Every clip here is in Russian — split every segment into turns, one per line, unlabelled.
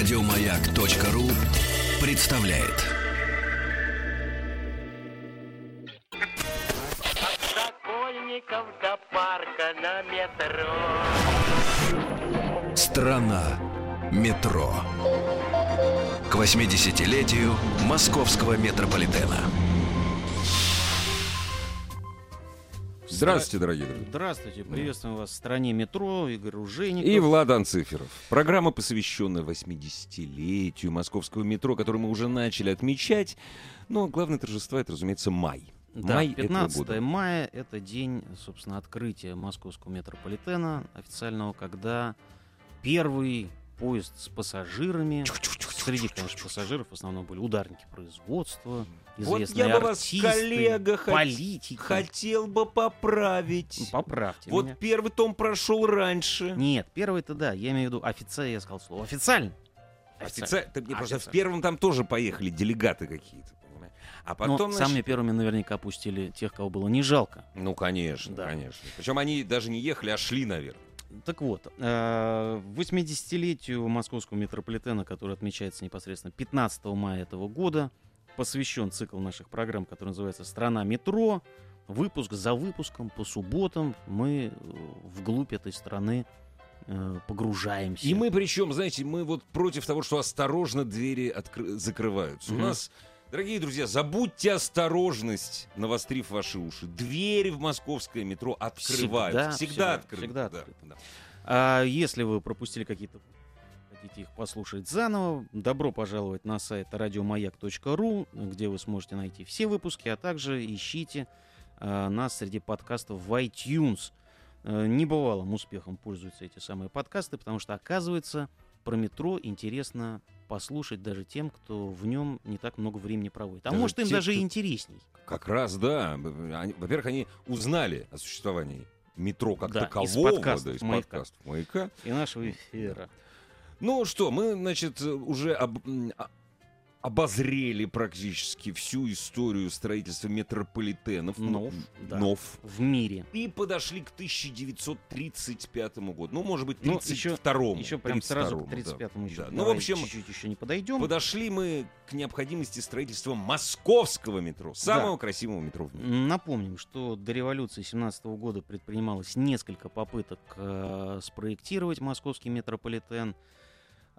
Радиомаяк.ру представляет.
Сокольников до парка на метро.
Страна метро. К 80-летию московского метрополитена.
Здравствуйте, дорогие друзья.
Здравствуйте, приветствуем вас в стране метро, Игорь Ружейников.
И Влад Анциферов. Программа, посвященная 80-летию московского метро, которое мы уже начали отмечать. Но главное торжество это, разумеется, май.
Да,
май этого
15
года.
мая — это день, собственно, открытия московского метрополитена официального, когда первый поезд с пассажирами, среди, конечно, пассажиров в основном были ударники производства,
Вот я бы вас,
артисты,
коллега, хот-
политики.
хотел бы поправить.
Ну, Поправьте
Вот
меня.
первый том прошел раньше.
Нет, первый-то да, я имею в виду официально, я сказал слово, официально.
Офици- так мне просто в
Официально.
первом там тоже поехали делегаты какие-то. А
Но
потом, значит,
самыми первыми наверняка пустили тех, кого было не жалко.
Ну, конечно,
Да.
конечно. Причем они даже не ехали, а шли, наверное.
Так вот, э, 80-летию московского метрополитена, который отмечается непосредственно 15 мая этого года, посвящен цикл наших программ, который называется «Страна метро». Выпуск за выпуском по субботам мы э, вглубь этой страны э, погружаемся.
И мы причем, знаете, мы вот против того, что осторожно двери откры- закрываются. У
Мгм.
нас, дорогие друзья, забудьте осторожность, навострив ваши уши. Двери в московское метро открываются.
Всегда,
Всегда,
всегда,
открыты.
всегда
да,
открыты.
да.
А если вы пропустили какие-то хотите их послушать заново, добро пожаловать на сайт радиомаяк.ру, где вы сможете найти все выпуски, а также ищите а, нас среди подкастов в iTunes. Э, Небывалым успехом пользуются эти самые подкасты, потому что, оказывается, про метро интересно послушать даже тем, кто в нем не так много времени проводит. А
Даже
может, им
те,
даже
кто-
интересней.
Как раз, да. Они- Во-первых, они узнали о существовании метро как
Да, из
такового,
подкастов
да, из
«Маяка».
подкастов «Маяка».
И нашего эфира.
Ну что, мы, значит, уже об- а- обозрели практически всю историю строительства метрополитенов.
Нов, да.
Нов.
В мире.
И подошли к 1935 году. Ну, может быть,
Ну,
32-му.
Еще прям сразу к
32-му, да.
35-му еще.
Да. Ну, в общем,
чуть-чуть еще не подойдем.
подошли мы к необходимости строительства московского метро. Самого красивого метро в мире.
Напомним, что до революции 17 года предпринималось несколько попыток э, спроектировать московский метрополитен.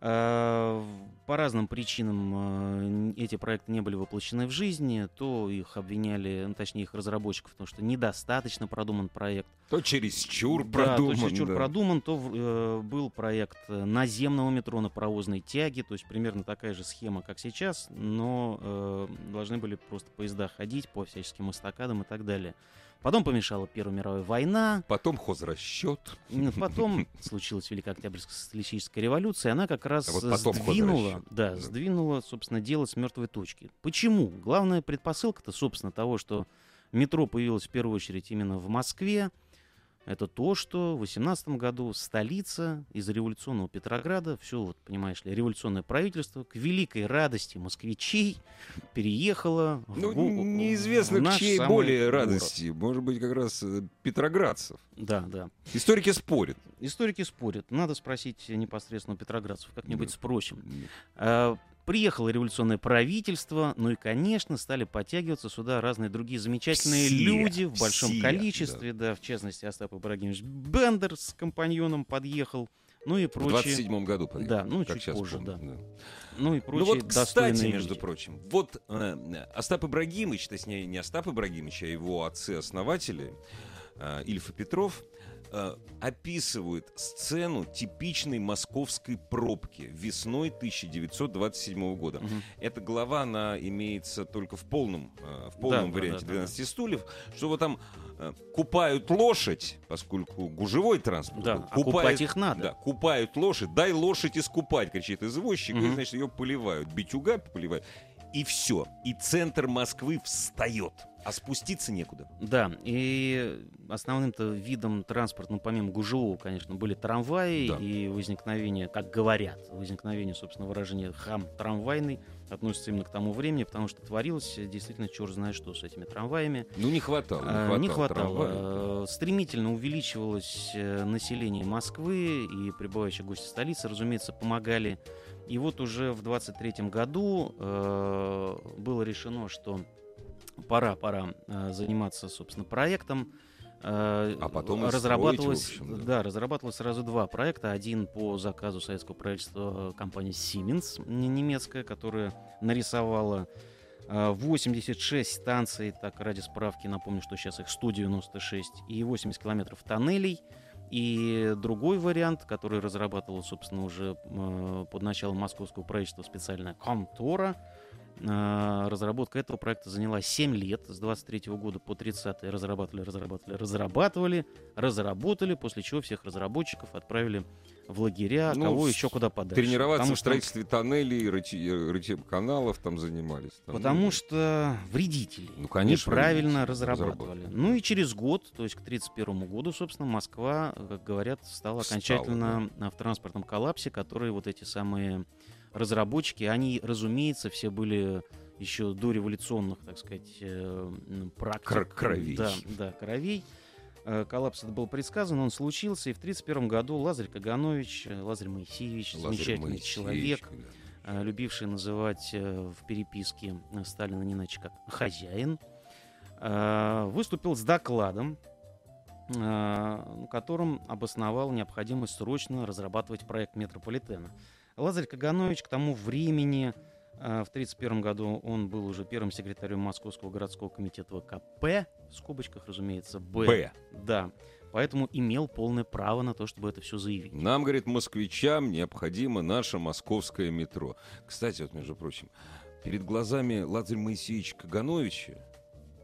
Э, по разным причинам э, эти проекты не были воплощены в жизни. То их обвиняли, ну, точнее их разработчиков, потому что недостаточно продуман проект.
То чересчур
Да,
продуман.
то чересчур
да.
продуман, то э, был проект наземного метро на паровозной тяге, то есть примерно такая же схема, как сейчас, но э, должны были просто поезда ходить по всяческим эстакадам и так далее. Потом помешала Первая мировая война,
Потом хозрасчет.
м, потом случилась Великая Октябрьская социалистическая революция, она как раз
А вот потом
сдвинула, да. сдвинула, собственно, дело с мертвой точки. Почему? Главная предпосылка-то, собственно, того, что метро появилось в первую очередь именно в Москве, это то, что в 18 году столица из революционного Петрограда, все, вот, понимаешь ли, революционное правительство, к великой радости москвичей переехало в,
Ну,
го-
неизвестно,
в
к
наш
чьей
самый
более
город.
радости. Может быть, как раз э, петроградцев.
Да, да.
Историки спорят.
Историки спорят. Надо спросить непосредственно у петроградцев. Как-нибудь
Да.
спросим. А, Приехало революционное правительство, ну и, конечно, стали подтягиваться сюда разные другие замечательные
Все,
люди в большом
все,
количестве, да. в частности, Остап Ибрагимович Бендер с компаньоном подъехал, ну и
В
прочие,
27 году подъехал,
Да, ну,
как
чуть
сейчас
позже,
помню,
да. ну и
Ну
прочие
вот, кстати, между
люди.
прочим, вот э, Остап Ибрагимович, точнее не Остап Ибрагимович, а его отцы-основатели, э, Ильф и Петров, э, описывают сцену типичной московской пробки весной 1927 года.
Мгм.
Эта глава, она имеется только в полном, э, в полном
да,
варианте
да, да,
12 стульев, что вот там э, купают лошадь, поскольку гужевой транспорт.
Да,
был,
а купать их надо.
Да, купают лошадь, дай лошадь искупать, кричит извозчик, и,
Мгм.
значит, ее поливают, битюга поливают. И все. И центр Москвы встает. А спуститься некуда.
Да, и основным-то видом транспорта, ну, помимо гужевого, конечно, были трамваи,
Да.
и возникновение, как говорят, возникновение, собственно, выражения «хам трамвайный» относится именно к тому времени, потому что творилось действительно черт знает что с этими трамваями.
Ну, не хватало.
Не хватало.
трамвая.
Э, Стремительно увеличивалось э, население Москвы, и прибывающие гости столицы, разумеется, помогали. И вот уже в 23 году э, было решено, что пора, пора э, заниматься, собственно, проектом. Э,
А потом
разрабатывалось,
общем,
да.
да.
разрабатывалось сразу два проекта. Один по заказу советского правительства э, компании Siemens немецкая, которая нарисовала э, 86 станций, так ради справки напомню, что сейчас их 196, и 80 километров тоннелей. И другой вариант, который разрабатывал, собственно, уже под началом московского правительства специальная контора, разработка этого проекта заняла 7 лет, с 23 года по 30 разрабатывали, разрабатывали, разрабатывали, разработали, после чего всех разработчиков отправили в лагеря,
Ну,
кого еще куда подальше.
Тренироваться
Потому
в
что-
строительстве тоннелей, рыти- рытьем каналов там занимались. Там,
Потому
ну,
что вредители
Ну, конечно,
неправильно
вредители
разрабатывали.
разрабатывали.
Ну и через год, то есть к 1931 году, собственно, Москва, как говорят, стала
Встала,
окончательно в транспортном коллапсе, которые вот эти самые разработчики, они, разумеется, все были еще до революционных, так сказать, э, практик.
Кр- кровей.
Да, да, кровей. Э, Коллапс это был предсказан, он случился, и в 1931 году Лазарь Каганович, э, Лазарь Моисеевич,
Лазарь
замечательный
Моисеевич,
человек,
да.
любивший называть в переписке Сталина не иначе как хозяин, выступил с докладом, в котором обосновал необходимость срочно разрабатывать проект метрополитена. Лазарь Каганович к тому времени, э, в 1931 году, он был уже первым секретарем Московского городского комитета ВКП, в скобочках, разумеется, Б.
Б.
Да, поэтому имел полное право на то, чтобы это все заявить.
Нам, говорит, москвичам необходимо наше московское метро. Кстати, вот, между прочим, перед глазами Лазаря Моисеевича Кагановича,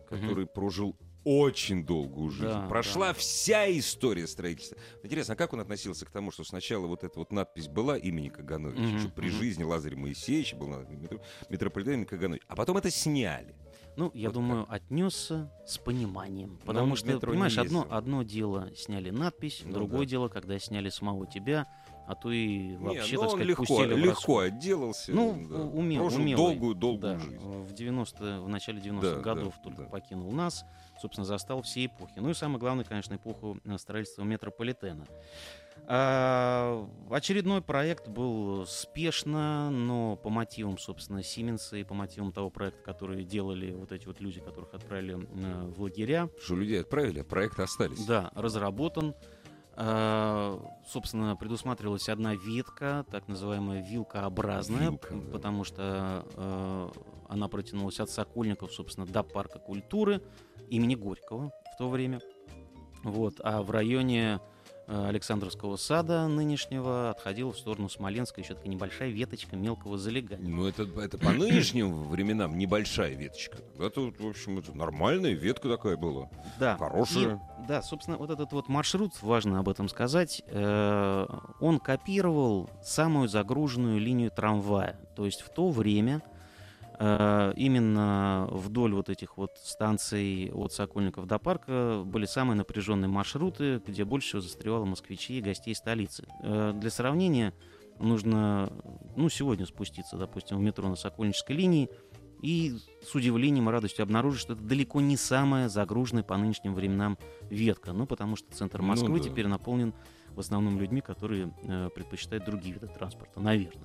который прожил очень долгую жизнь.
Да,
Прошла
да.
вся история строительства. Интересно, а как он относился к тому, что сначала вот эта вот надпись была имени Кагановича,
Мгм,
что при жизни Лазаря Моисеевича был метро- метрополитен имени Кагановича, а потом это сняли.
Ну, я
Вот
думаю, отнесся с пониманием.
Но
Потому что, понимаешь, одно, одно дело сняли надпись,
Ну
другое
да.
дело, когда сняли самого тебя, а то и
Не,
вообще,
ну
так сказать,
легко,
пустили в
легко отделался.
Ну,
да.
умел,
Прожил
умелый.
долгую-долгую
Да,
жизнь.
в 90 в начале 90-х
Да,
годов
да,
только
да.
покинул нас, собственно, застал все эпохи. Ну и самое главное, конечно, эпоху э, строительства метрополитена. А, очередной проект был спешно, но по мотивам, собственно, Сименса и по мотивам того проекта, который делали вот эти вот люди, которых отправили э, в лагеря,
Что людей отправили, а проекты остались.
да, разработан. А, Собственно, предусматривалась одна ветка, так называемая вилкообразная,
Вилка, да.
потому что э, она протянулась от Сокольников, собственно, до парка культуры имени Горького в то время. Вот, а в районе Александровского сада нынешнего отходила в сторону Смоленска еще такая небольшая веточка мелкого залегания.
Ну, это, это по нынешним временам небольшая веточка. Это, в общем, это нормальная ветка такая была.
Да.
Хорошая.
И, да, собственно, вот этот вот маршрут, важно об этом сказать, э, он копировал самую загруженную линию трамвая. То есть в то время э, именно вдоль вот этих вот станций от Сокольников до парка были самые напряженные маршруты, где больше всего застревало москвичей и гостей столицы. Э, для сравнения нужно, ну, сегодня спуститься, допустим, в метро на Сокольнической линии, и с удивлением и радостью обнаружить, что это далеко не самая загруженная по нынешним временам ветка. Ну, потому что центр
Ну
Москвы
да.
теперь наполнен в основном людьми, которые э, предпочитают другие виды транспорта, наверное.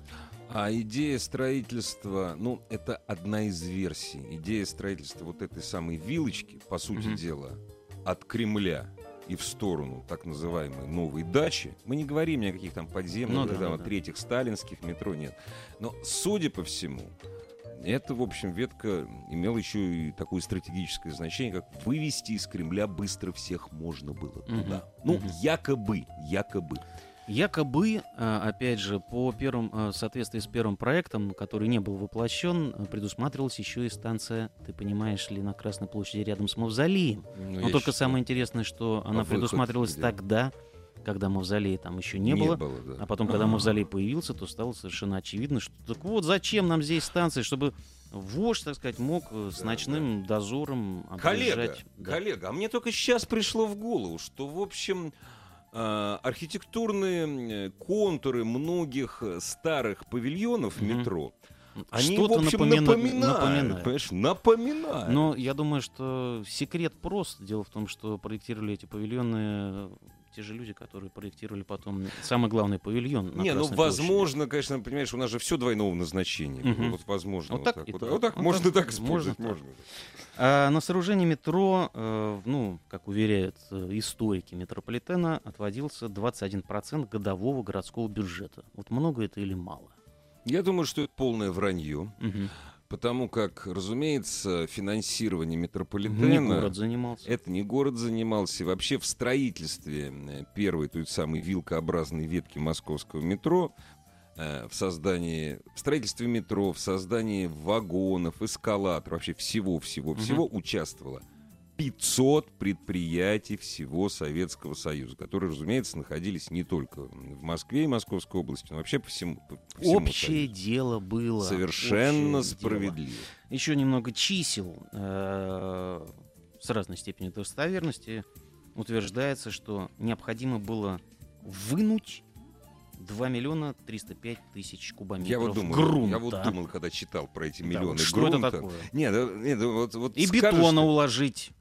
А идея строительства, ну, это одна из версий. Идея строительства вот этой самой вилочки, по сути
Мгм.
дела, от Кремля и в сторону так называемой новой дачи. Мы не говорим ни о каких там подземных,
Ну да,
там, вот
да.
третьих сталинских метро, нет. Но, судя по всему, это, в общем, ветка имела еще и такое стратегическое значение, как вывести из Кремля быстро всех можно было туда. Ну,
Мгм.
якобы, якобы.
Якобы, э, опять же, по первым, э, в соответствии с первым проектом, который не был воплощен, предусматривалась еще и станция, ты понимаешь ли, на Красной площади рядом с Мавзолеем.
Ну,
Но только
считаю,
самое интересное, что она предусматривалась тогда, когда Мавзолея там еще не, было.
да.
А потом, когда
А.
Мавзолей появился, то стало совершенно очевидно, что так вот, зачем нам здесь станция, чтобы вождь, так сказать, мог э, с
Да,
ночным дозором
Коллега,
объезжать. Да.
коллега, а мне только сейчас пришло в голову, что, в общем, э, архитектурные э, контуры многих э, старых павильонов
Мгм.
метро, они,
Что-то
в общем,
напомина-
напоминают,
напоминает.
понимаешь, напоминают.
Но я думаю, что секрет прост. Дело в том, что проектировали эти павильоны те же люди, которые проектировали потом самый главный павильон. на
Не, ну
Красной площади.
возможно, конечно, понимаешь, у нас же все двойного назначения.
Мгм.
Вот возможно.
Вот так
вот,
так.
вот так
Вот
можно
так,
так
можно
использовать.
так.
Можно.
А на сооружение метро, э, ну, как уверяют э, историки метрополитена, отводился 21% годового городского бюджета. Вот много это или мало?
Я думаю, что это полное вранье,
Мгм.
Потому как, разумеется, финансирование метрополитена...
Не город занимался.
Это не город занимался. Вообще в строительстве э, первой той самой вилкообразной ветки московского метро, э, в создании, в строительстве метро, в создании вагонов, эскалаторов, вообще всего-всего-всего участвовало 500 предприятий всего Советского Союза, которые, разумеется, находились не только в Москве и Московской области, но вообще по всему, по- всему
Общее
Союзу.
дело было.
Совершенно
общее дело.
справедливо.
Еще немного чисел э, с разной степенью достоверности. Утверждается, что необходимо было вынуть 2 миллиона 305 тысяч кубометров
Я вот, думал,
грунта.
я вот думал, когда читал про эти
Да,
миллионы
вот что
грунта.
это такое?
Нет, да, нет, да вот, вот
И
скажешь,
бетона
что-
уложить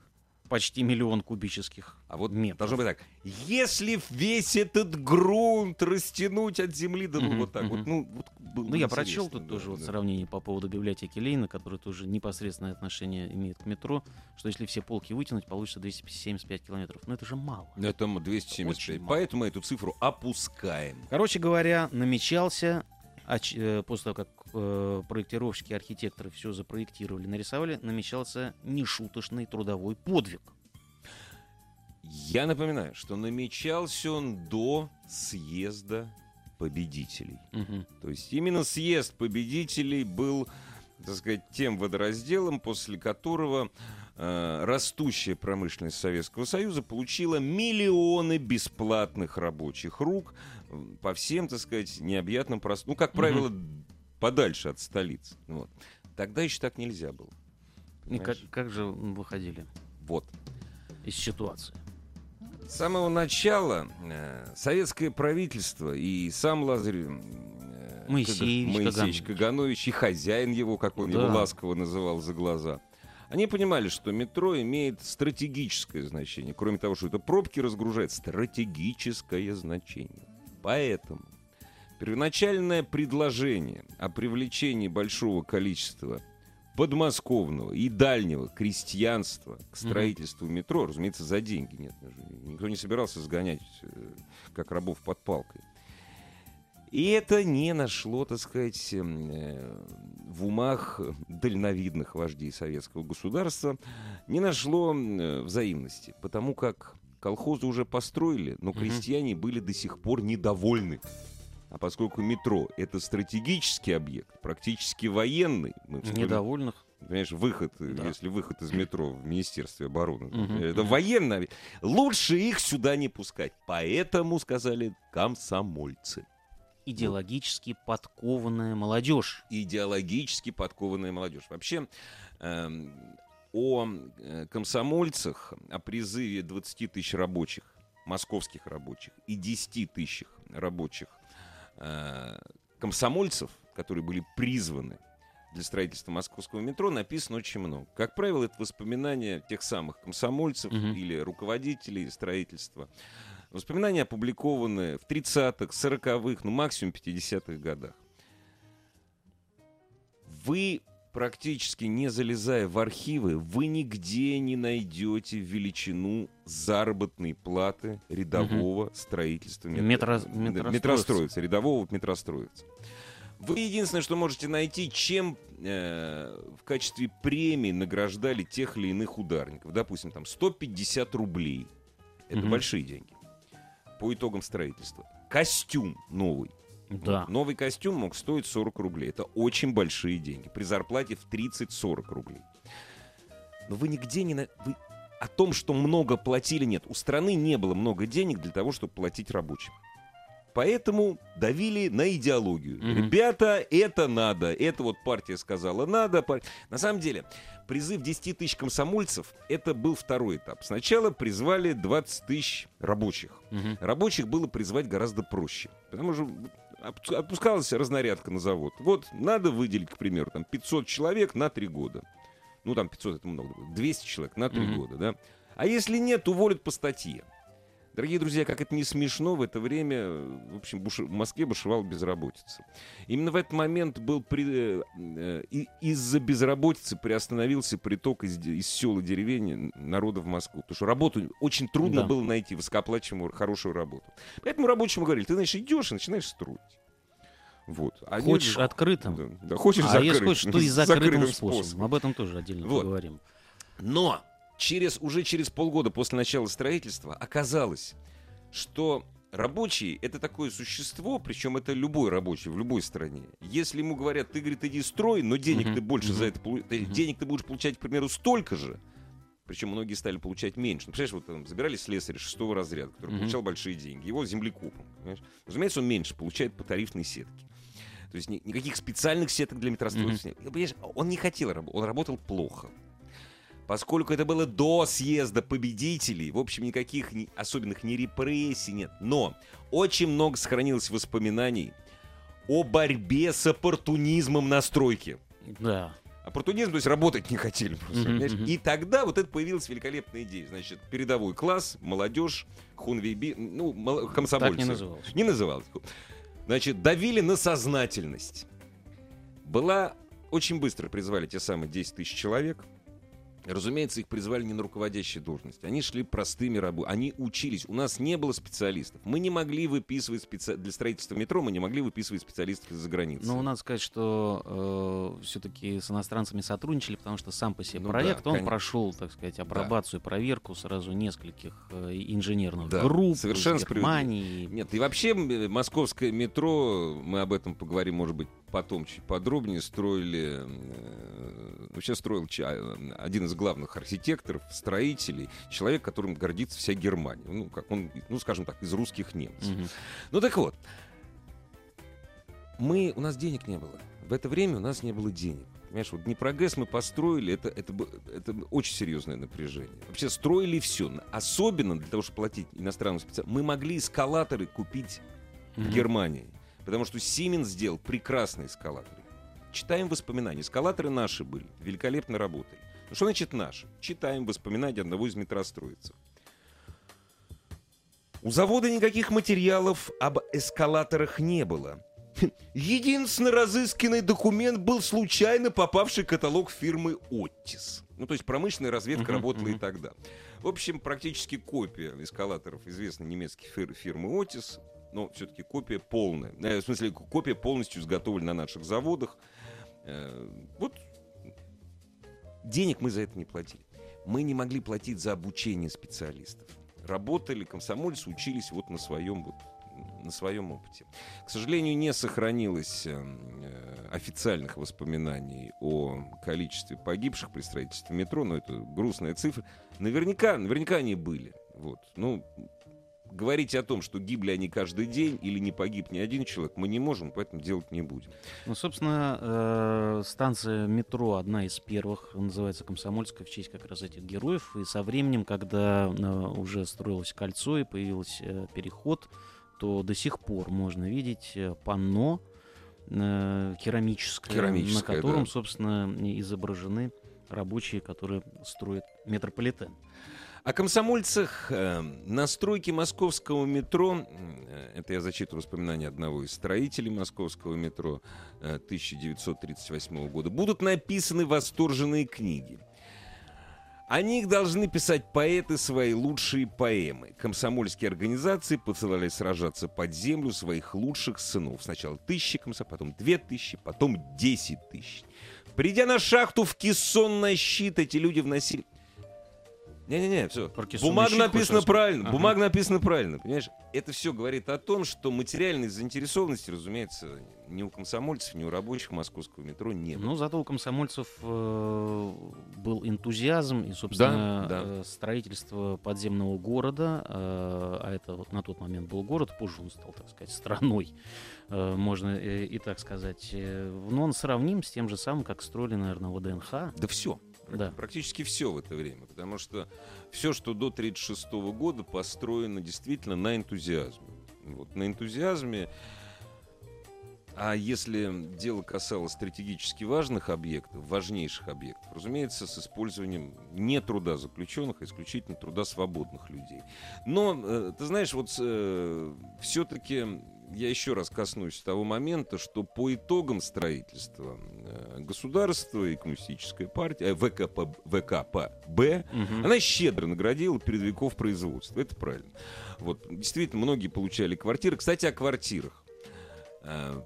почти миллион кубических
А вот
метров.
должно быть так. Если весь этот грунт растянуть от земли, да ну
Мгм,
вот так вот,
мгм.
ну вот было
Ну, я
интересно,
прочел тут
да,
тоже вот
да.
сравнение по поводу библиотеки Лейна, которая тоже непосредственное отношение имеет к метро, что если все полки вытянуть, получится 275 километров. Но это же мало.
Это м- 275.
Очень мало.
Поэтому эту цифру опускаем.
Короче говоря, намечался, после того, как э, проектировщики, архитекторы все запроектировали, нарисовали, намечался нешуточный трудовой подвиг.
Я напоминаю, что намечался он до съезда победителей.
Мгм.
То есть именно съезд победителей был, так сказать, тем водоразделом, после которого э, растущая промышленность Советского Союза получила миллионы бесплатных рабочих рук э, по всем, так сказать, необъятным простым, ну, как правило, подальше от столиц. Вот. Тогда еще так нельзя было.
И как,
Понимаешь?
как же выходили
Вот.
из ситуации?
С самого начала э, советское правительство и сам Лазарь э,
Моисеевич
Кага- Моисеевич
Каганович.
И хозяин его, как он его
Да.
ласково называл за глаза, они понимали, что метро имеет стратегическое значение. Кроме того, что это пробки разгружает, стратегическое значение. Поэтому первоначальное предложение о привлечении большого количества подмосковного и дальнего крестьянства к строительству метро, разумеется, за деньги. Нет, никто не собирался сгонять э, как рабов под палкой. И это не нашло, так сказать, эм, э, в умах дальновидных вождей советского государства, не нашло э, взаимности, потому как колхозы уже построили, но крестьяне были до сих пор недовольны. А поскольку метро — это стратегический объект, практически военный, мы вспомним,
Недовольных.
Понимаешь, выход, э,
Да.
если выход из метро в Министерстве обороны,
Мгм,
это
мгм.
военный, объект, лучше их сюда не пускать. Поэтому сказали комсомольцы.
Идеологически подкованная молодежь.
идеологически подкованная молодежь. Вообще эм, о э, комсомольцах, о призыве 20 тысяч рабочих, московских рабочих, и 10 тысяч рабочих э, комсомольцев, которые были призваны для строительства московского метро, написано очень много. Как правило, это воспоминания тех самых комсомольцев
Мгм.
или руководителей строительства. Воспоминания опубликованы в 30-х, 40-х, ну максимум 50-х годах. Вы практически не залезая в архивы, вы нигде не найдете величину заработной платы рядового строительства метро,
Метро- метростроевца.
метростроевца, рядового метростроевца. Вы единственное, что можете найти, чем э, в качестве премии награждали тех или иных ударников. Допустим, там 150 рублей. Это
Мгм.
большие деньги. По итогам строительства. Костюм новый.
Да.
Новый костюм мог стоить 40 рублей. Это очень большие деньги. При зарплате в 30-40 рублей. Но вы нигде не... На... Вы... О том, что много платили, нет. У страны не было много денег для того, чтобы платить рабочим. Поэтому давили на идеологию.
Мгм.
Ребята, это надо. Это вот партия сказала надо. пар- На самом деле, призыв 10 тысяч комсомольцев, это был второй этап. Сначала призвали 20 тысяч рабочих.
Мгм.
Рабочих было призвать гораздо проще. Потому что отпускалась разнарядка на завод. Вот надо выделить, к примеру, там 500 человек на 3 года. Ну, там 500 это много. 200 человек на 3
Мгм.
года, да. А если нет, уволят по статье. Дорогие друзья, как это не смешно, в это время, в общем, буши- в Москве бушевала безработица. Именно в этот момент был при- э, э, из-за безработицы приостановился приток из, из сел и деревень народа в Москву. Потому что работу очень трудно
Да.
было найти, высокооплачиваемую, хорошую работу. Поэтому рабочему говорили, ты, значит, идешь и начинаешь строить. Вот. Они
Хочешь
же-
открытым?
Да, да, хочешь
а если
закрытым,
хочешь, то и закрытым,
закрытым
способом. Об этом тоже отдельно
Вот.
поговорим.
Но через, уже через полгода после начала строительства оказалось, что рабочий — это такое существо, причем это любой рабочий в любой стране. Если ему говорят, ты, говорит, иди строй, но денег ты больше за это... Денег ты будешь получать, к примеру, столько же, причем многие стали получать меньше. Ну, представляешь, вот там забирали слесаря шестого разряда, который
Мгм.
получал большие деньги. Его землекупом. Понимаешь? Разумеется, он меньше получает по тарифной сетке. То есть ни- никаких специальных сеток для метростроительства нет. Ну, понимаешь, он не хотел работать, он работал плохо. Поскольку это было до съезда победителей, в общем, никаких ни- особенных ни репрессий нет. Но очень много сохранилось воспоминаний о борьбе с оппортунизмом на стройке.
Да.
Оппортунизм, то есть работать не хотели просто, понимаешь?
мгм.
И тогда вот это появилась великолепная идея. Значит, передовой класс, молодежь, хунвейби, ну, мол- комсомольцы.
Так не называлось.
Не называлось. Значит, давили на сознательность. Была... Очень быстро призвали те самые 10 тысяч человек. Разумеется, их призвали не на руководящие должности. Они шли простыми рабочими. Они учились. У нас не было специалистов. Мы не могли выписывать специ... для строительства метро, мы не могли выписывать специалистов из-за границы.
Ну, надо сказать, что все-таки с иностранцами сотрудничали, потому что сам по себе
Ну да,
проект, он
конечно.
прошел, так сказать, апробацию и проверку сразу нескольких э, инженерных
Да,
групп
совершенно
из Германии.
Нет, и вообще м, московское метро, мы об этом поговорим, может быть, потом чуть подробнее, строили... э, Вообще строил один из главных архитекторов, строителей, человек, которым гордится вся Германия. Ну, как он, ну, скажем так, из русских немцев.
Мгм.
Ну так вот, мы, у нас денег не было. В это время у нас не было денег. Понимаешь, вот Днепрогэс мы построили, это, это, это очень серьезное напряжение. Вообще строили все. Особенно для того, чтобы платить иностранным специалистам. Мы могли эскалаторы купить в
Мгм.
Германии. Потому что Сименс сделал прекрасные эскалаторы. Читаем воспоминания. Эскалаторы наши были, великолепно работали. Ну что значит наши? Читаем воспоминания одного из метростроицев. У завода никаких материалов об эскалаторах не было. Единственный разысканный документ был случайно попавший в каталог фирмы «Оттис». Ну, то есть промышленная разведка
Мгм,
работала и
мгм.
тогда. В общем, практически копия эскалаторов известной немецкой фир- фирмы «Отис», но все-таки копия полная. Э, в смысле, копия полностью изготовлена на наших заводах. Э, вот денег мы за это не платили. Мы не могли платить за обучение специалистов. Работали, комсомольцы учились вот на своем вот на своем опыте. К сожалению, не сохранилось э, официальных воспоминаний о количестве погибших при строительстве метро, но это грустная цифра. Наверняка, наверняка они были. Вот. Ну, говорить о том, что гибли они каждый день или не погиб ни один человек, мы не можем, поэтому делать не будем.
Ну, собственно, э, станция метро одна из первых, называется Комсомольская, в честь как раз этих героев. И со временем, когда э, уже строилось кольцо и появился э, переход, то до сих пор можно видеть панно керамическое,
Керамическое,
на котором,
да.
собственно, изображены рабочие, которые строят метрополитен.
О комсомольцах э, на стройке московского метро, э, это я зачитываю воспоминания одного из строителей московского метро э, 1938 года, будут написаны восторженные книги. О них должны писать поэты свои лучшие поэмы. Комсомольские организации посылали сражаться под землю своих лучших сынов. Сначала тысячи комсомольцев, потом две тысячи, потом десять тысяч. Придя на шахту в кессон щит, эти люди вносили... Не-не-не, все. Бумага написана
хочешь
правильно.
Ага.
Бумага написана правильно. Понимаешь? Это все говорит о том, что материальной заинтересованности, разумеется, ни у комсомольцев, ни у рабочих московского метро не было.
Ну, зато у комсомольцев э, был энтузиазм и, собственно,
Да, да.
э, строительство подземного города, э, а это вот на тот момент был город, позже он стал, так сказать, страной, э, можно э, и так сказать. Э, Но он сравним с тем же самым, как строили, наверное, ВДНХ.
Да все.
Да.
Практически все в это время. Потому что все, что до 1936 года, построено действительно на энтузиазме. Вот, на энтузиазме. А если дело касалось стратегически важных объектов, важнейших объектов, разумеется, с использованием не труда заключенных, а исключительно труда свободных людей. Но, э, ты знаешь, вот все-таки я еще раз коснусь того момента, что по итогам строительства э, государство и коммунистическая партия, э, ВКП, ВКПБ,
Мгм.
она щедро наградила передовиков производства. Это правильно. Вот, действительно, многие получали квартиры. Кстати, о квартирах. Э,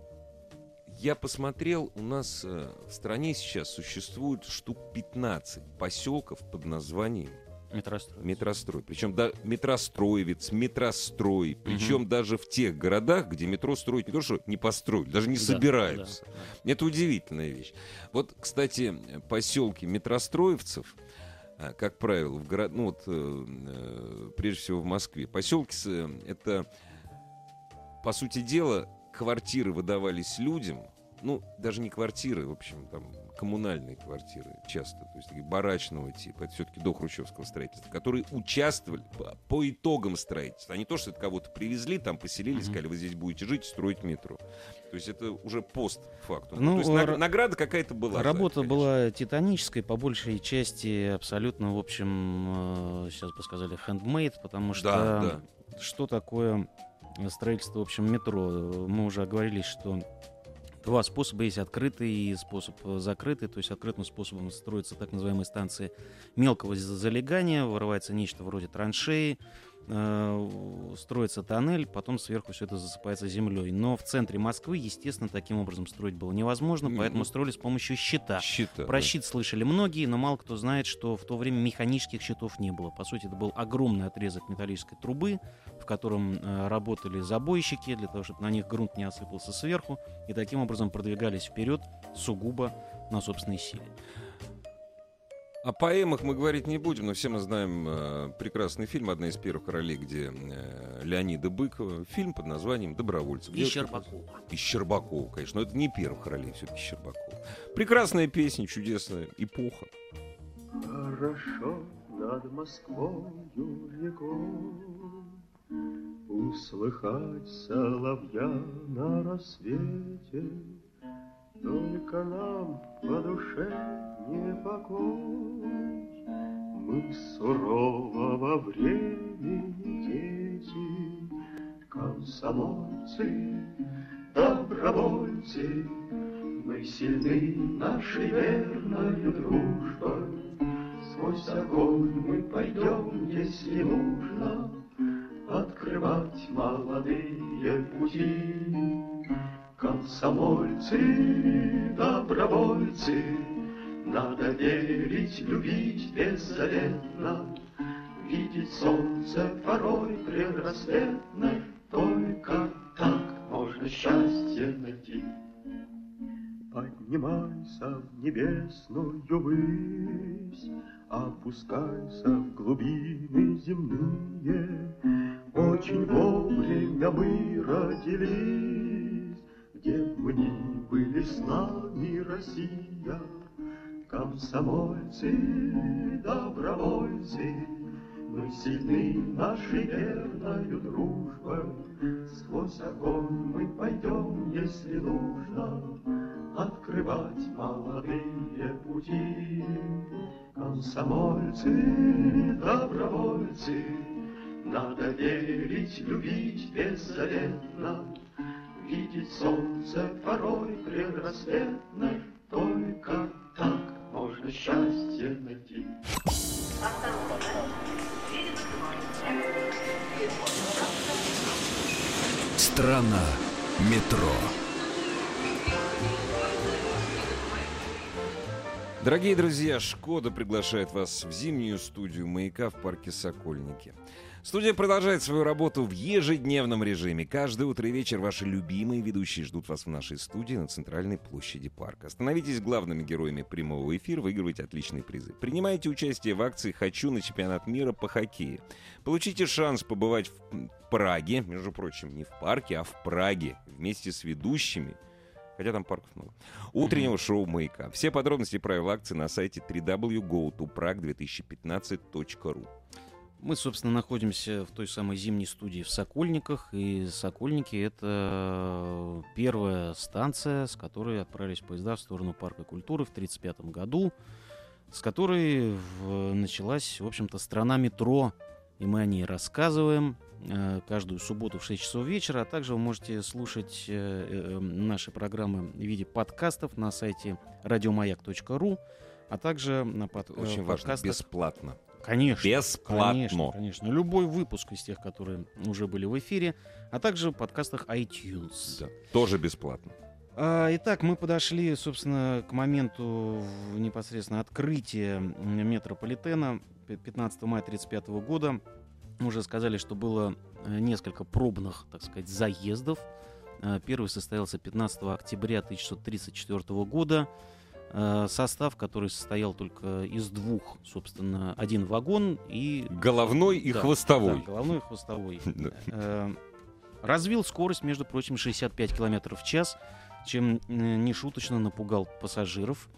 Я посмотрел, у нас в стране сейчас существует штук 15 поселков под названием
Метрострой.
метрострой. Причем да, метростроевец, метрострой. Причем даже в тех городах, где метро строить не то, что не построили, даже не
Да,
собираются.
да.
Это удивительная вещь. Вот, кстати, поселки метростроевцев, а, как правило, в город, ну вот, э, э, прежде всего в Москве, поселки э, это, по сути дела, квартиры выдавались людям, ну, даже не квартиры, в общем, там, коммунальные квартиры часто, то есть такие барачного типа, это все-таки до хрущевского строительства, которые участвовали по, по итогам строительства, а не то, что это кого-то привезли, там поселились,
Мгм.
сказали, вы здесь будете жить, строить метро. То есть это уже постфактум.
Ну,
то есть наг-
ра-
награда какая-то была.
Работа
это, конечно.
была титанической, по большей части абсолютно, в общем, э, сейчас бы сказали, handmade, потому что
Да,
что такое строительство, в общем, метро? Мы уже оговорились, что два способа. Есть открытый и способ закрытый. То есть открытым способом строятся так называемые станции мелкого за- залегания, вырывается нечто вроде траншеи, э, строится тоннель, потом сверху все это засыпается землей. Но в центре Москвы, естественно, таким образом строить было невозможно, поэтому строили с помощью щита.
Счета,
Про
да.
щит слышали многие, но мало кто знает, что в то время механических щитов не было. По сути, это был огромный отрезок металлической трубы, в котором э, работали забойщики для того, чтобы на них грунт не осыпался сверху, и таким образом продвигались вперед сугубо на собственной силе.
О поэмах мы говорить не будем, но все мы знаем э, прекрасный фильм, одна из первых ролей, где э, Леонида Быкова, фильм под названием «Добровольцы».
И
Где-
Щербакова.
И Щербакова, конечно, но это не первых ролей, все-таки Щербакова. Прекрасная песня, чудесная эпоха.
Хорошо над Москвою рекой Услыхать соловья на рассвете Только нам по душе не покой Мы сурового времени дети Комсомольцы, добровольцы. Мы сильны нашей верною дружбой. Сквозь огонь мы пойдем, если нужно, Открывать молодые пути. Комсомольцы, добровольцы, Надо верить, любить беззаветно, Видеть солнце порой предрассветно, Только так можно счастье найти. Поднимайся в небесную высь, Опускайся в глубины земные. Очень вовремя мы родились, Где бы ни были с нами Россия. Комсомольцы, добровольцы, Мы сильны нашей верною дружбой. Сквозь огонь мы пойдем, если нужно, Открывать молодые пути. Комсомольцы, добровольцы, Надо верить, любить беззаветно, Видеть солнце порой предрассветно, Только так можно счастье найти.
Страна метро.
Дорогие друзья, Шкода приглашает вас в зимнюю студию «Маяка» в парке «Сокольники». Студия продолжает свою работу в ежедневном режиме. Каждое утро и вечер ваши любимые ведущие ждут вас в нашей студии на центральной площади парка. Становитесь главными героями прямого эфира, выигрывайте отличные призы. Принимайте участие в акции «Хочу на чемпионат мира по хоккею». Получите шанс побывать в Праге, между прочим, не в парке, а в Праге, вместе с ведущими Хотя там парков много. Утреннего шоу «Маяка». Все подробности и акции на сайте www.gotoprag2015.ru.
Мы, собственно, находимся в той самой зимней студии в Сокольниках. И Сокольники — это первая станция, с которой отправились поезда в сторону Парка культуры в 1935 году, с которой началась, в общем-то, страна метро. И мы о ней рассказываем э, каждую субботу в 6 часов вечера. А также вы можете слушать э, э, наши программы в виде подкастов на сайте радиомаяк.ру, а также на под,
Очень
э,
важно, бесплатно.
Конечно.
Бесплатно.
Конечно, конечно. Любой выпуск из тех, которые уже были в эфире, а также в подкастах iTunes.
Да, тоже бесплатно.
А, Итак, мы подошли, собственно, к моменту непосредственно открытия метрополитена пи- 15 мая 1935 года. Мы Уже сказали, что было э, несколько пробных, так сказать, заездов. Э, Первый состоялся 15 октября 1934 года. Э, Состав, который состоял только из двух, собственно, один вагон и
Головной и
да,
хвостовой.
да, головной и хвостовой. Э, Развил скорость, между прочим, 65 км в час, чем э, нешуточно напугал пассажиров,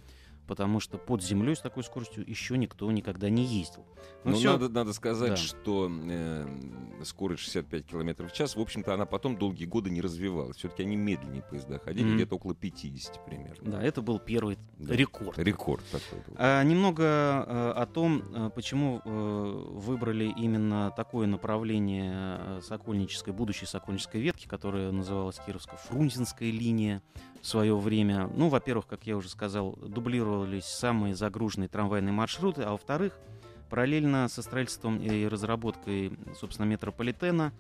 потому что под землей с такой скоростью еще никто никогда не ездил. Ну,
Ну,
всё,
надо, надо сказать,
Да.
что э, скорость 65 км в час, в общем-то, она потом долгие годы не развивалась. Все-таки они медленнее поезда ходили,
Мгм.
где-то около 50 примерно.
Да, это был первый
Да.
рекорд.
Рекорд такой был.
А, немного э, о том, э, почему э, выбрали именно такое направление э, сокольнической, будущей сокольнической ветки, которая называлась Кировско-Фрунзенская линия свое время. Ну, во-первых, как я уже сказал, дублировались самые загруженные трамвайные маршруты, а во-вторых, параллельно со строительством и разработкой, собственно, метрополитена,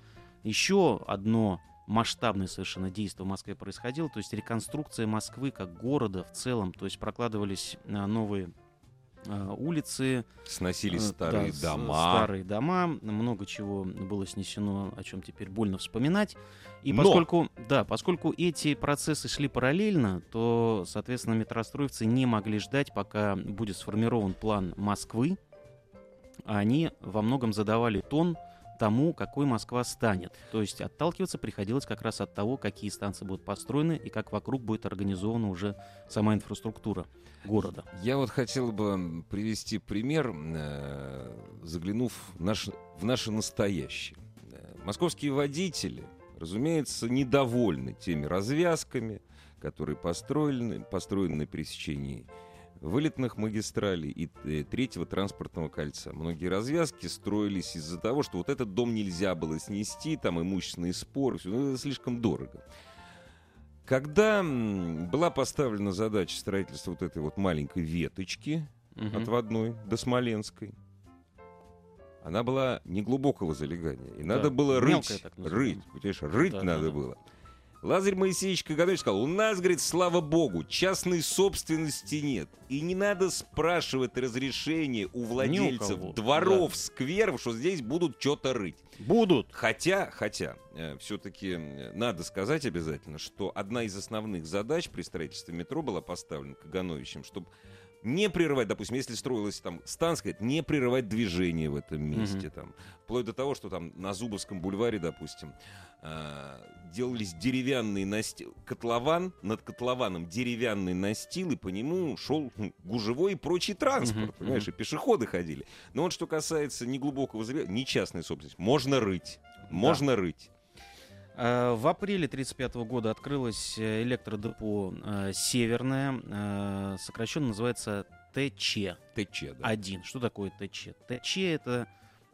еще одно масштабное совершенно действие в Москве происходило, то есть реконструкция Москвы как города в целом, то есть прокладывались а, новые улицы,
Сносились
э,
старые
да,
дома.
старые дома, много чего было снесено, о чем теперь больно вспоминать. И
Но!
поскольку, да, поскольку эти процессы шли параллельно, то, соответственно, метростроевцы не могли ждать, пока будет сформирован план Москвы. Они во многом задавали тон тому, какой Москва станет. То есть отталкиваться приходилось как раз от того, какие станции будут построены и как вокруг будет организована уже сама инфраструктура города.
Я вот хотел бы привести пример, э, заглянув в наш- в наше настоящее. Э, Московские водители, разумеется, недовольны теми развязками, которые построены, построены на пересечении вылетных магистралей и э, третьего транспортного кольца. Многие развязки строились из-за того, что вот этот дом нельзя было снести, там имущественные споры, всё, ну, это слишком дорого. Когда была поставлена задача строительства вот этой вот маленькой веточки
Мгм.
отводной до Смоленской, она была неглубокого залегания. И
Да,
надо было
мелкая
рыть. Рыть. Понимаешь, рыть
Да, да,
надо
да.
было. Лазарь Моисеевич Каганович сказал, у нас, говорит, слава богу, частной собственности нет. И не надо спрашивать разрешение у владельцев
кого,
дворов, скверов, что здесь будут что-то рыть.
Будут.
Хотя, хотя, все-таки надо сказать обязательно, что одна из основных задач при строительстве метро была поставлена Кагановичем, чтобы не прерывать, допустим, если строилась там станция, не прерывать движение в этом месте,
Мгм.
там, вплоть до того, что там на Зубовском бульваре, допустим, а, делались деревянные настилы, котлован, над котлованом деревянный настил, и по нему шел хм, гужевой и прочий транспорт,
Мгм,
понимаешь, и пешеходы ходили. Но вот что касается неглубокого залива, не частной собственности, можно рыть, можно рыть.
Э, В апреле 1935 года открылось э, электродепо э, «Северное», сокращенно называется ТЧ-1.
ТЧ, да.
Что такое ТЧ? ТЧ — это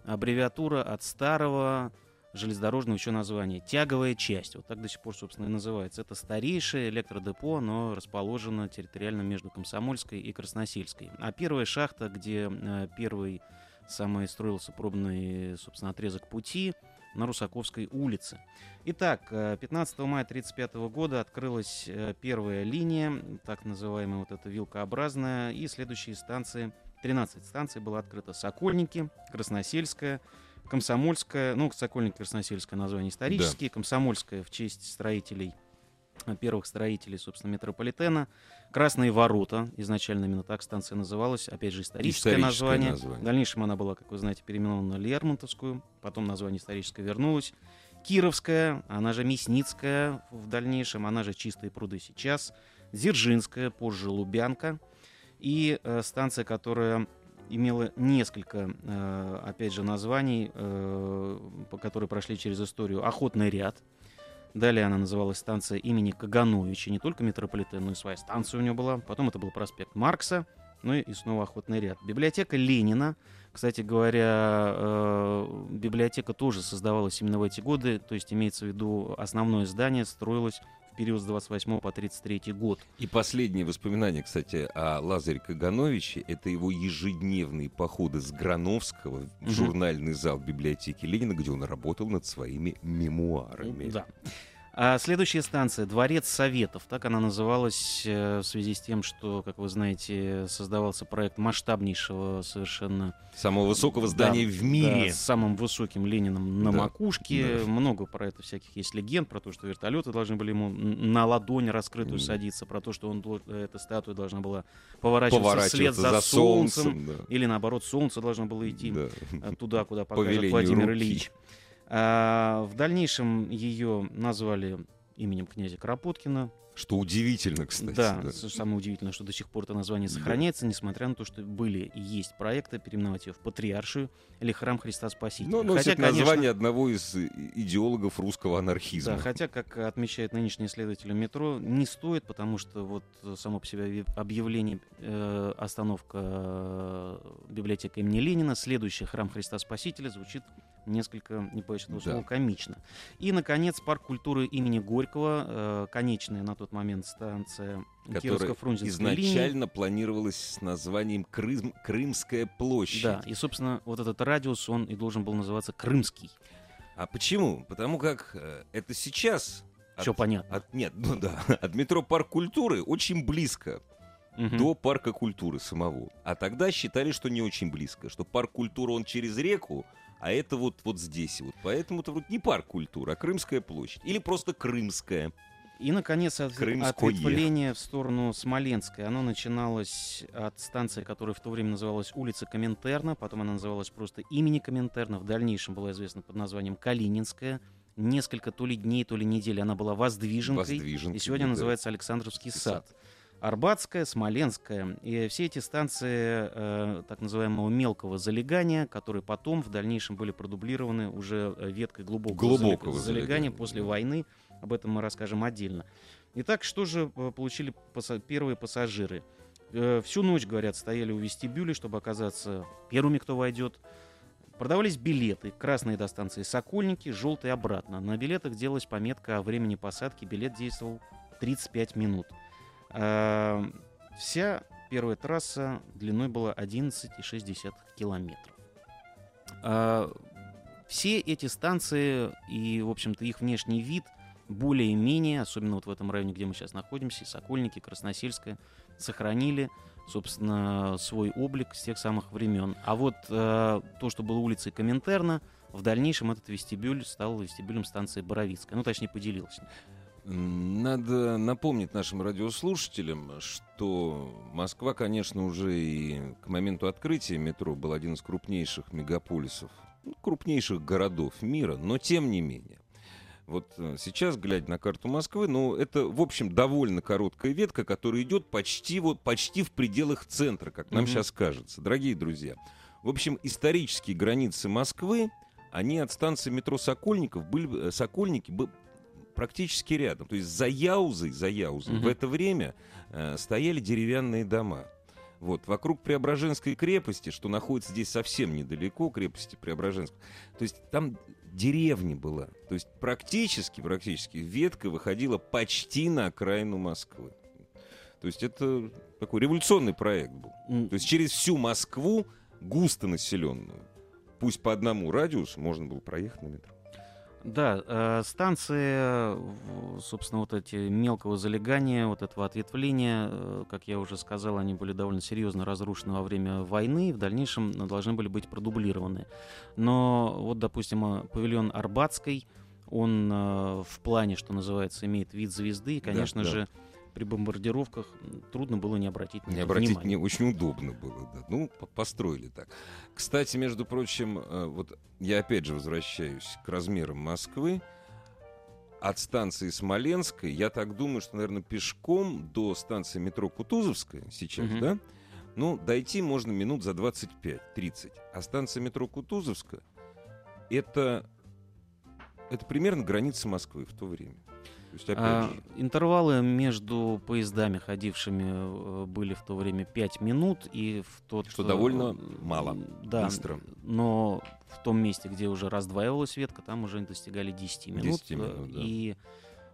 аббревиатура от старого железнодорожного еще названия «Тяговая часть». Вот так до сих пор, собственно, и называется. Это старейшее электродепо, оно расположено территориально между Комсомольской и Красносельской. А первая шахта, где первый самый строился пробный, собственно, отрезок пути, на Русаковской улице. Итак, э, 15 мая 1935 года открылась э, первая линия, так называемая вот эта вилкообразная, и следующие станции, 13 станций было открыто. Сокольники, Красносельская, Комсомольская, ну, Сокольники, Красносельское название исторические, Комсомольская в честь строителей, э, первых строителей, собственно, метрополитена, Красные ворота, изначально именно так станция называлась, опять же, историческое,
Историческое
название.
название.
В дальнейшем она была, как вы знаете, переименована на Лермонтовскую, потом название историческое вернулось. Кировская, она же Мясницкая в дальнейшем, она же Чистые пруды сейчас. Дзержинская, позже Лубянка. И э, станция, которая имела несколько, э, опять же, названий, э, которые прошли через историю. Охотный ряд. Далее она называлась станция имени Кагановича. Не только метрополитен, но и своя станция у нее была. Потом это был проспект Маркса. Ну и снова охотный ряд. Библиотека Ленина. Кстати говоря, э, библиотека тоже создавалась именно в эти годы. То есть имеется в виду основное здание строилось период с 28 по 33 год.
И последнее воспоминание, кстати, о Лазаре Кагановиче, это его ежедневные походы с Грановского в журнальный зал библиотеки Ленина, где он работал над своими мемуарами.
Да. А следующая станция Дворец Советов. Так она называлась э, в связи с тем, что, как вы знаете, создавался проект масштабнейшего совершенно
Самого высокого здания
Да,
в мире.
да, с самым высоким Лениным на
Да,
макушке.
да.
Много про это всяких есть легенд, про то, что вертолеты должны были ему на ладонь раскрытую
Мгм.
садиться, про то, что он, дол- эта статуя должна была поворачиваться,
Поворачиваться
вслед за,
за
солнцем,
солнцем. да.
или наоборот, солнце должно было идти
Да.
э, туда, куда
По
покажет Владимир
руки.
Ильич. А, в дальнейшем ее назвали именем князя Кропоткина.
Что удивительно, кстати.
да,
да.
самое удивительное, что до сих пор это название
Да.
сохраняется, несмотря на то, что были и есть проекты переименовать ее в Патриаршию или Храм Христа Спасителя.
Но носит
хотя, конечно,
название одного из идеологов русского анархизма.
да, хотя, как отмечает нынешний исследователь метро, не стоит, потому что вот само по себе объяв- объявление э, остановка э, библиотека имени Ленина, следующий храм Христа Спасителя звучит несколько, не боюсь этого
Да.
слова, комично. И, наконец, парк культуры имени Горького, э, конечная на тот момент станция
которая
Кировско-Фрунзенской линии.
изначально планировалась с названием Крым- Крымская площадь.
Да, и, собственно, вот этот радиус, он и должен был называться Крымский.
А почему? Потому как э, это сейчас...
Все
от-
понятно.
от- нет, ну да, от метро Парк культуры очень близко
Мгм.
до парка культуры самого. А тогда считали, что не очень близко, что парк культуры он через реку, а это вот, вот здесь вот. Поэтому это вот не парк культуры, а Крымская площадь. Или просто Крымская.
И, наконец, от- ответвление в сторону Смоленской. Оно начиналось от станции, которая в то время называлась улица Коминтерна, потом она называлась просто имени Коминтерна, в дальнейшем была известна под названием Калининская. Несколько то ли дней, то ли недель она была воздвиженкой,
Воздвиженкой,
и сегодня
да.
называется Александровский
Сад.
сад. Арбатская, Смоленская. И все эти станции э, так называемого мелкого залегания, которые потом в дальнейшем были продублированы уже э, веткой глубокого,
Глубокого
залег- залегания
залегания,
после
да.
войны. Об этом мы расскажем отдельно. Итак, что же э, получили паса- первые пассажиры? Э, Всю ночь, говорят, стояли у вестибюля, чтобы оказаться первыми, кто войдет. Продавались билеты. Красные до станции Сокольники, желтые обратно. На билетах делалась пометка о времени посадки. Билет действовал 35 минут. А, Вся первая трасса длиной была 11,6 километров. А, Все эти станции и, в общем-то, их внешний вид более-менее, особенно вот в этом районе, где мы сейчас находимся, Сокольники, Красносельская, сохранили, собственно, свой облик с тех самых времен. А вот э, то, что было улицей Коминтерна, в дальнейшем этот вестибюль стал вестибюлем станции Боровицкая. Ну, точнее, поделился.
Надо напомнить нашим радиослушателям, что Москва, конечно, уже и к моменту открытия метро был один из крупнейших мегаполисов, крупнейших городов мира, но тем не менее. Вот э, сейчас, глядя на карту Москвы, ну, это, в общем, довольно короткая ветка, которая идет почти, вот, почти в пределах центра, как нам
Мгм.
сейчас кажется. Дорогие друзья, в общем, исторические границы Москвы, они от станции метро Сокольников были, э, Сокольники бы- практически рядом. То есть за Яузой, за Яузой
Мгм.
в это время э, стояли деревянные дома. Вот, вокруг Преображенской крепости, что находится здесь совсем недалеко, крепости Преображенской, то есть там деревня была. То есть практически, практически ветка выходила почти на окраину Москвы. То есть это такой революционный проект был. То есть через всю Москву, густо населенную, пусть по одному радиусу, можно было проехать на метро.
Да, э, станции, в- собственно, вот эти мелкого залегания, вот этого ответвления, э, как я уже сказал, они были довольно серьезно разрушены во время войны в дальнейшем э, должны были быть продублированы. Но вот, допустим, э, павильон Арбатской, он э, в плане, что называется, имеет вид звезды, и,
Да,
конечно
да.
же, при бомбардировках трудно было не обратить на
Не
это
обратить
внимания.
мне очень удобно было, да. Ну, по- построили так. Кстати, между прочим, э, вот я опять же возвращаюсь к размерам Москвы. От станции Смоленской, я так думаю, что, наверное, пешком до станции метро Кутузовская сейчас,
Мгм.
да? Ну, дойти можно минут за 25-30. А станция метро Кутузовская это, это примерно граница Москвы в то время. Есть,
А,
же,
интервалы между поездами, ходившими, э, были в то время 5 минут, и в тот...
Что
э,
довольно
м,
мало,
Да,
быстро.
но в том месте, где уже раздваивалась ветка, там уже достигали 10 минут.
10
э,
минут, да.
И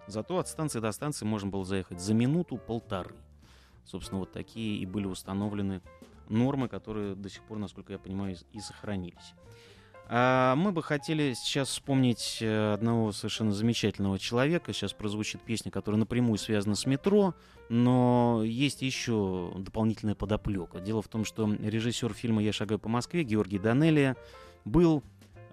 зато от станции до станции можно было заехать за минуту-полторы. Собственно, вот такие и были установлены нормы, которые до сих пор, насколько я понимаю, и сохранились. А мы бы хотели сейчас вспомнить э, одного совершенно замечательного человека. Сейчас прозвучит песня, которая напрямую связана с метро, но есть еще дополнительная подоплека. Дело в том, что режиссер фильма «Я шагаю по Москве» Георгий Данелия был,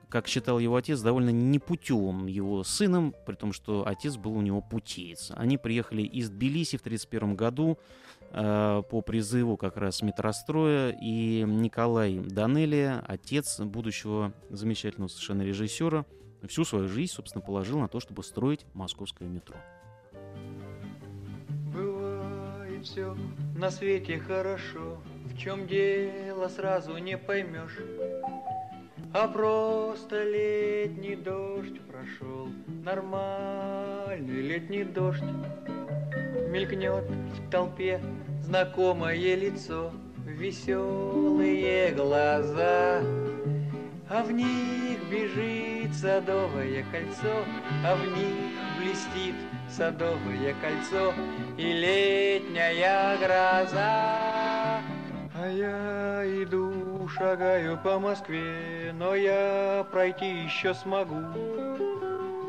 как считал его отец, довольно непутевым его сыном, при том, что отец был у него путеец. Они приехали из Тбилиси в 1931 году по призыву как раз метростроя, и Николай Данелия, отец будущего замечательного совершенно режиссера, всю свою жизнь, собственно, положил на то, чтобы строить московское метро.
Бывает все на свете хорошо, в чем дело сразу не поймешь. А просто летний дождь прошел, нормальный летний дождь. Мелькнет в толпе знакомое лицо, веселые глаза. А в них бежит садовое кольцо, а в них блестит садовое кольцо и летняя гроза. А я иду, шагаю по Москве, но я пройти еще смогу.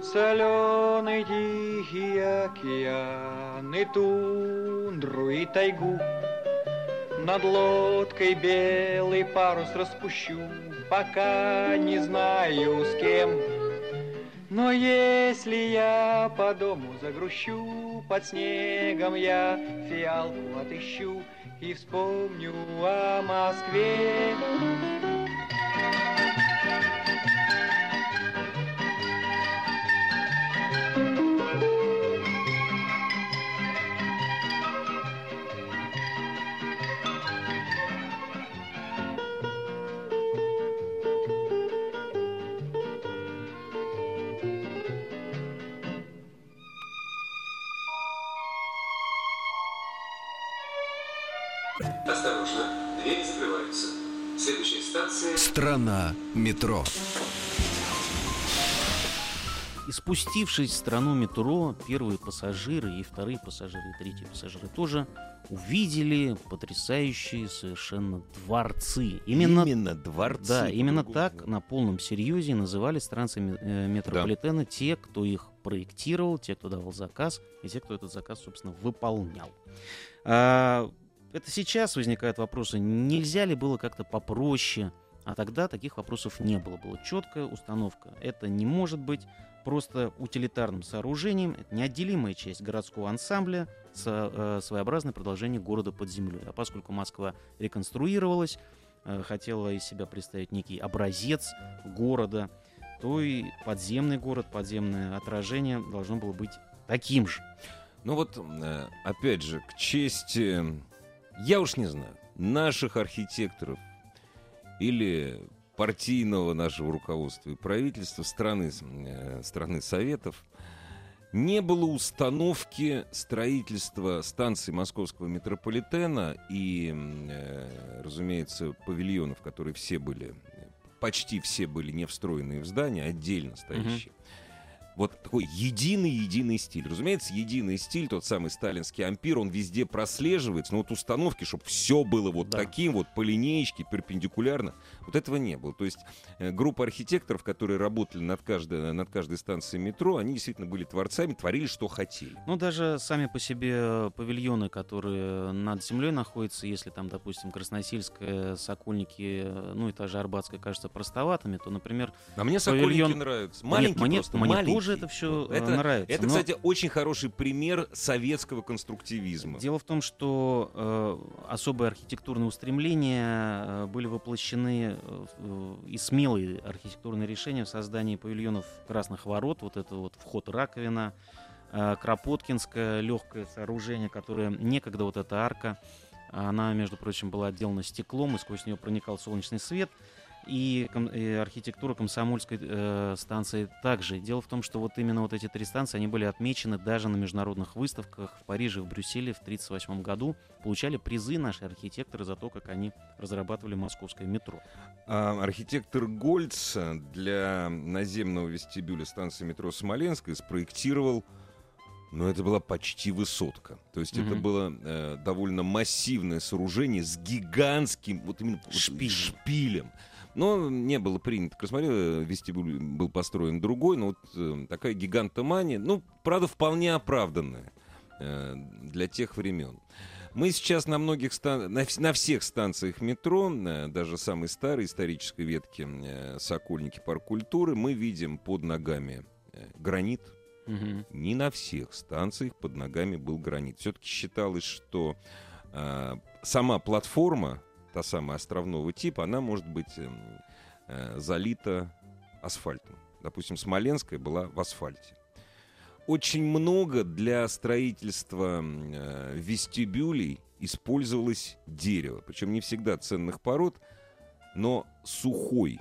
Соленый тихий океан и тундру и тайгу. Над лодкой белый парус распущу, пока не знаю с кем. Но если я по дому загрущу, под снегом я фиалку отыщу и вспомню о Москве.
Осторожно, двери закрываются. Следующая станция...
Страна метро.
И спустившись в страну метро, первые пассажиры и вторые пассажиры, и третьи пассажиры тоже увидели потрясающие совершенно дворцы. Именно,
дворцы.
да, именно
по-другому.
так на полном серьезе назывались станции э, метрополитена те, кто их проектировал, те, кто давал заказ, и те, кто этот заказ, собственно, выполнял. Это сейчас возникают вопросы, нельзя ли было как-то попроще, а тогда таких вопросов не было. Была четкая установка. Это не может быть просто утилитарным сооружением, это неотделимая часть городского ансамбля, э, своеобразное продолжение города под землей. А поскольку Москва реконструировалась, э, хотела из себя представить некий образец города, то и подземный город, подземное отражение должно было быть таким же.
Ну вот, э, опять же, к чести, я уж не знаю, наших архитекторов или партийного нашего руководства и правительства страны, э, страны Советов, не было установки строительства станции московского метрополитена и, э, разумеется, павильонов, которые все были, почти все были не встроенные в здание, а отдельно стоящие. Вот такой единый-единый стиль. Разумеется, единый стиль, тот самый сталинский ампир, он везде прослеживается, но вот установки, чтобы все было вот
Да.
таким вот по линеечке, перпендикулярно, вот этого не было. То есть э, группа архитекторов, которые работали над каждой, над каждой станцией метро, они действительно были творцами, творили, что хотели.
Ну, даже сами по себе павильоны, которые над землей находятся, если там, допустим, Красносельская, Сокольники, э, ну и та же Арбатская кажутся простоватыми, то, например,
А мне Сокольники
Павильон-
нравятся.
Нет,
Маленькие
мне,
просто,
мне
маленькие.
тоже это все
Это-
нравится.
Это,
но
кстати, очень хороший пример советского конструктивизма.
Дело в том, что э, особые архитектурные устремления э, были воплощены э, и смелые архитектурные решения в создании павильонов Красных Ворот, вот это вот вход раковина, э, Кропоткинское легкое сооружение, которое некогда вот эта арка, она, между прочим, была отделана стеклом, и сквозь нее проникал солнечный свет. И, архитектура комсомольской э, станции также. Дело в том, что вот именно вот эти три станции, они были отмечены даже на международных выставках в Париже и в Брюсселе в 1938 году. Получали призы наши архитекторы за то, как они разрабатывали московское метро.
А архитектор Гольц для наземного вестибюля станции метро Смоленская спроектировал, ну, это была почти высотка. То есть это
Мгм.
было э, довольно массивное сооружение с гигантским вот именно вот
Шпилем.
Но не было принято. Как рассмотрел, вестибюль был построен другой, но вот э, такая гигантомания, ну, правда, вполне оправданная э, для тех времен. Мы сейчас на многих стан... на, на всех станциях метро, э, даже самой старой исторической ветки э, Сокольники парк культуры, мы видим под ногами э, гранит. Не на всех станциях под ногами был гранит. Все-таки считалось, что э, сама платформа, та самая островного типа, она может быть эм, э, залита асфальтом. Допустим, Смоленская была в асфальте. Очень много для строительства э, вестибюлей использовалось дерево. Причем не всегда ценных пород, но сухой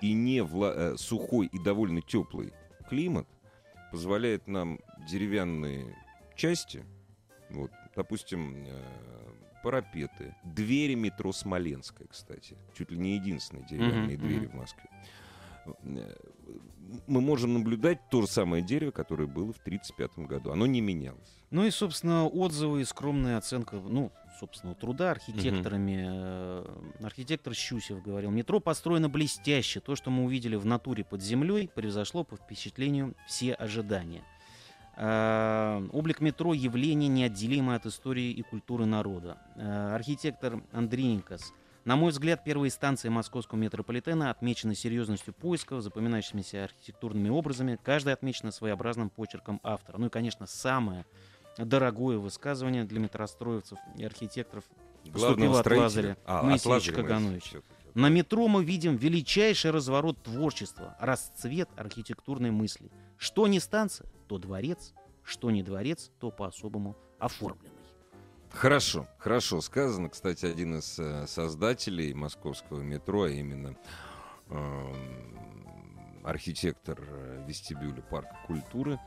и не вла- э, сухой и довольно теплый климат позволяет нам деревянные части, вот, допустим, э, парапеты, двери метро Смоленская, кстати, чуть ли не единственные деревянные
Мгм,
двери в Москве. Мы можем наблюдать то же самое дерево, которое было в 1935 году. Оно не менялось.
Ну и, собственно, отзывы и скромная оценка, ну, собственно, труда архитекторами. Э, Архитектор Щусев говорил, метро построено блестяще. То, что мы увидели в натуре под землей, превзошло по впечатлению все ожидания. Э, Облик метро – явление, неотделимое от истории и культуры народа. Э, Архитектор Андреенкос. На мой взгляд, первые станции московского метрополитена отмечены серьезностью поисков, запоминающимися архитектурными образами. Каждая отмечена своеобразным почерком автора. Ну и, конечно, самое дорогое высказывание для метростроевцев и архитекторов Поступило от Лазаря.
А, от Лазаря
Кагановича.
всё-таки.
На метро мы видим величайший разворот творчества, расцвет архитектурной мысли. Что не станция, то дворец, что не дворец, то по-особому оформленный.
Хорошо, хорошо сказано. Кстати, один из э, создателей московского метро, а именно эм, архитектор э, вестибюля парка культуры,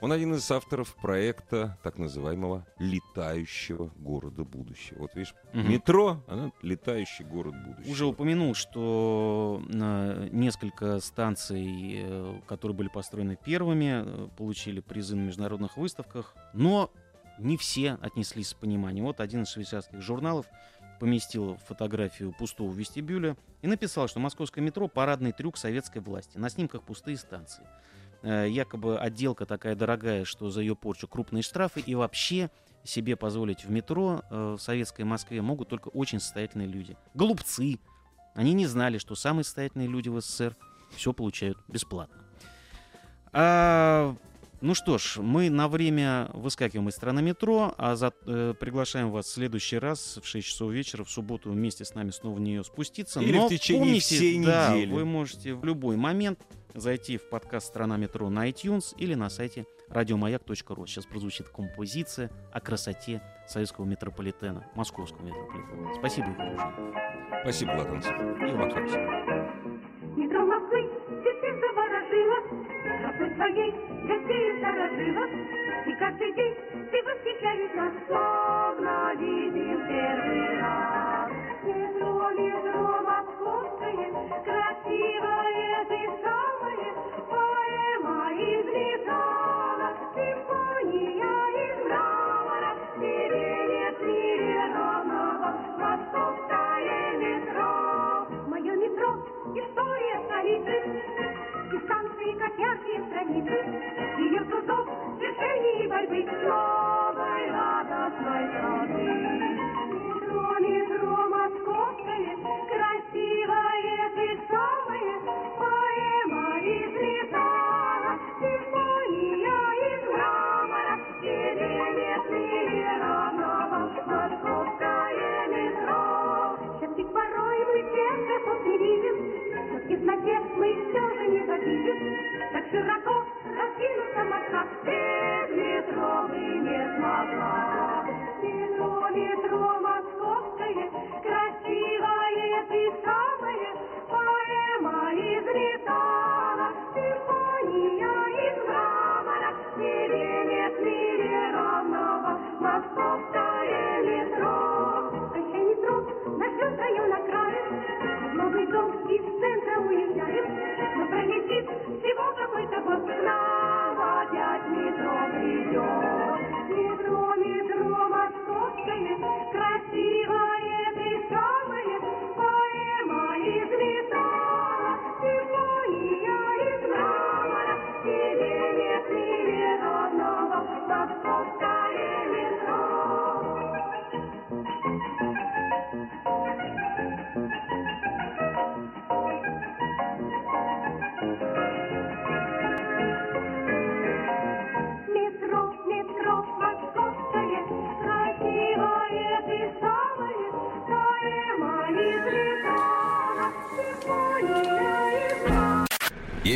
он один из авторов проекта так называемого летающего города будущего. Вот видишь,
Мгм.
метро, она летающий город будущего.
Уже упомянул, что э, несколько станций, э, которые были построены первыми, э, получили призы на международных выставках, но не все отнеслись с пониманием. Вот один из швейцарских журналов поместил фотографию пустого вестибюля и написал, что московское метро – парадный трюк советской власти. На снимках пустые станции. Э, Якобы отделка такая дорогая, что за ее порчу крупные штрафы. И вообще себе позволить в метро э, в советской Москве могут только очень состоятельные люди. Голубцы. Они не знали, что самые состоятельные люди в СССР все получают бесплатно. А, ну что ж, мы на время выскакиваем из страны метро, а за- э, приглашаем вас в следующий раз в 6 часов вечера в субботу вместе с нами снова в нее спуститься.
Или
Но
в течение
помните,
всей
да,
недели.
вы можете в любой момент зайти в подкаст «Страна метро» на iTunes или на сайте радиомаяк.ру. Сейчас прозвучит композиция о красоте советского метрополитена, московского метрополитена. Спасибо, Игорь.
Спасибо, Влад Антипов.
И вам
Пока.
Красой своей гостей дорожила. И каждый день ты восхищаешь нас, словно видим первый раз. Метро, метро борьбы новой радостной страны. Метро, московское, красивое ты самое, поэма из металла, симфония из мрамора, тебе нет московское метро. Все-таки мы всех не видим, в тесноте мы все же не завидим, широко раскинута Москва, без метро не смогла. Метро, метро московское,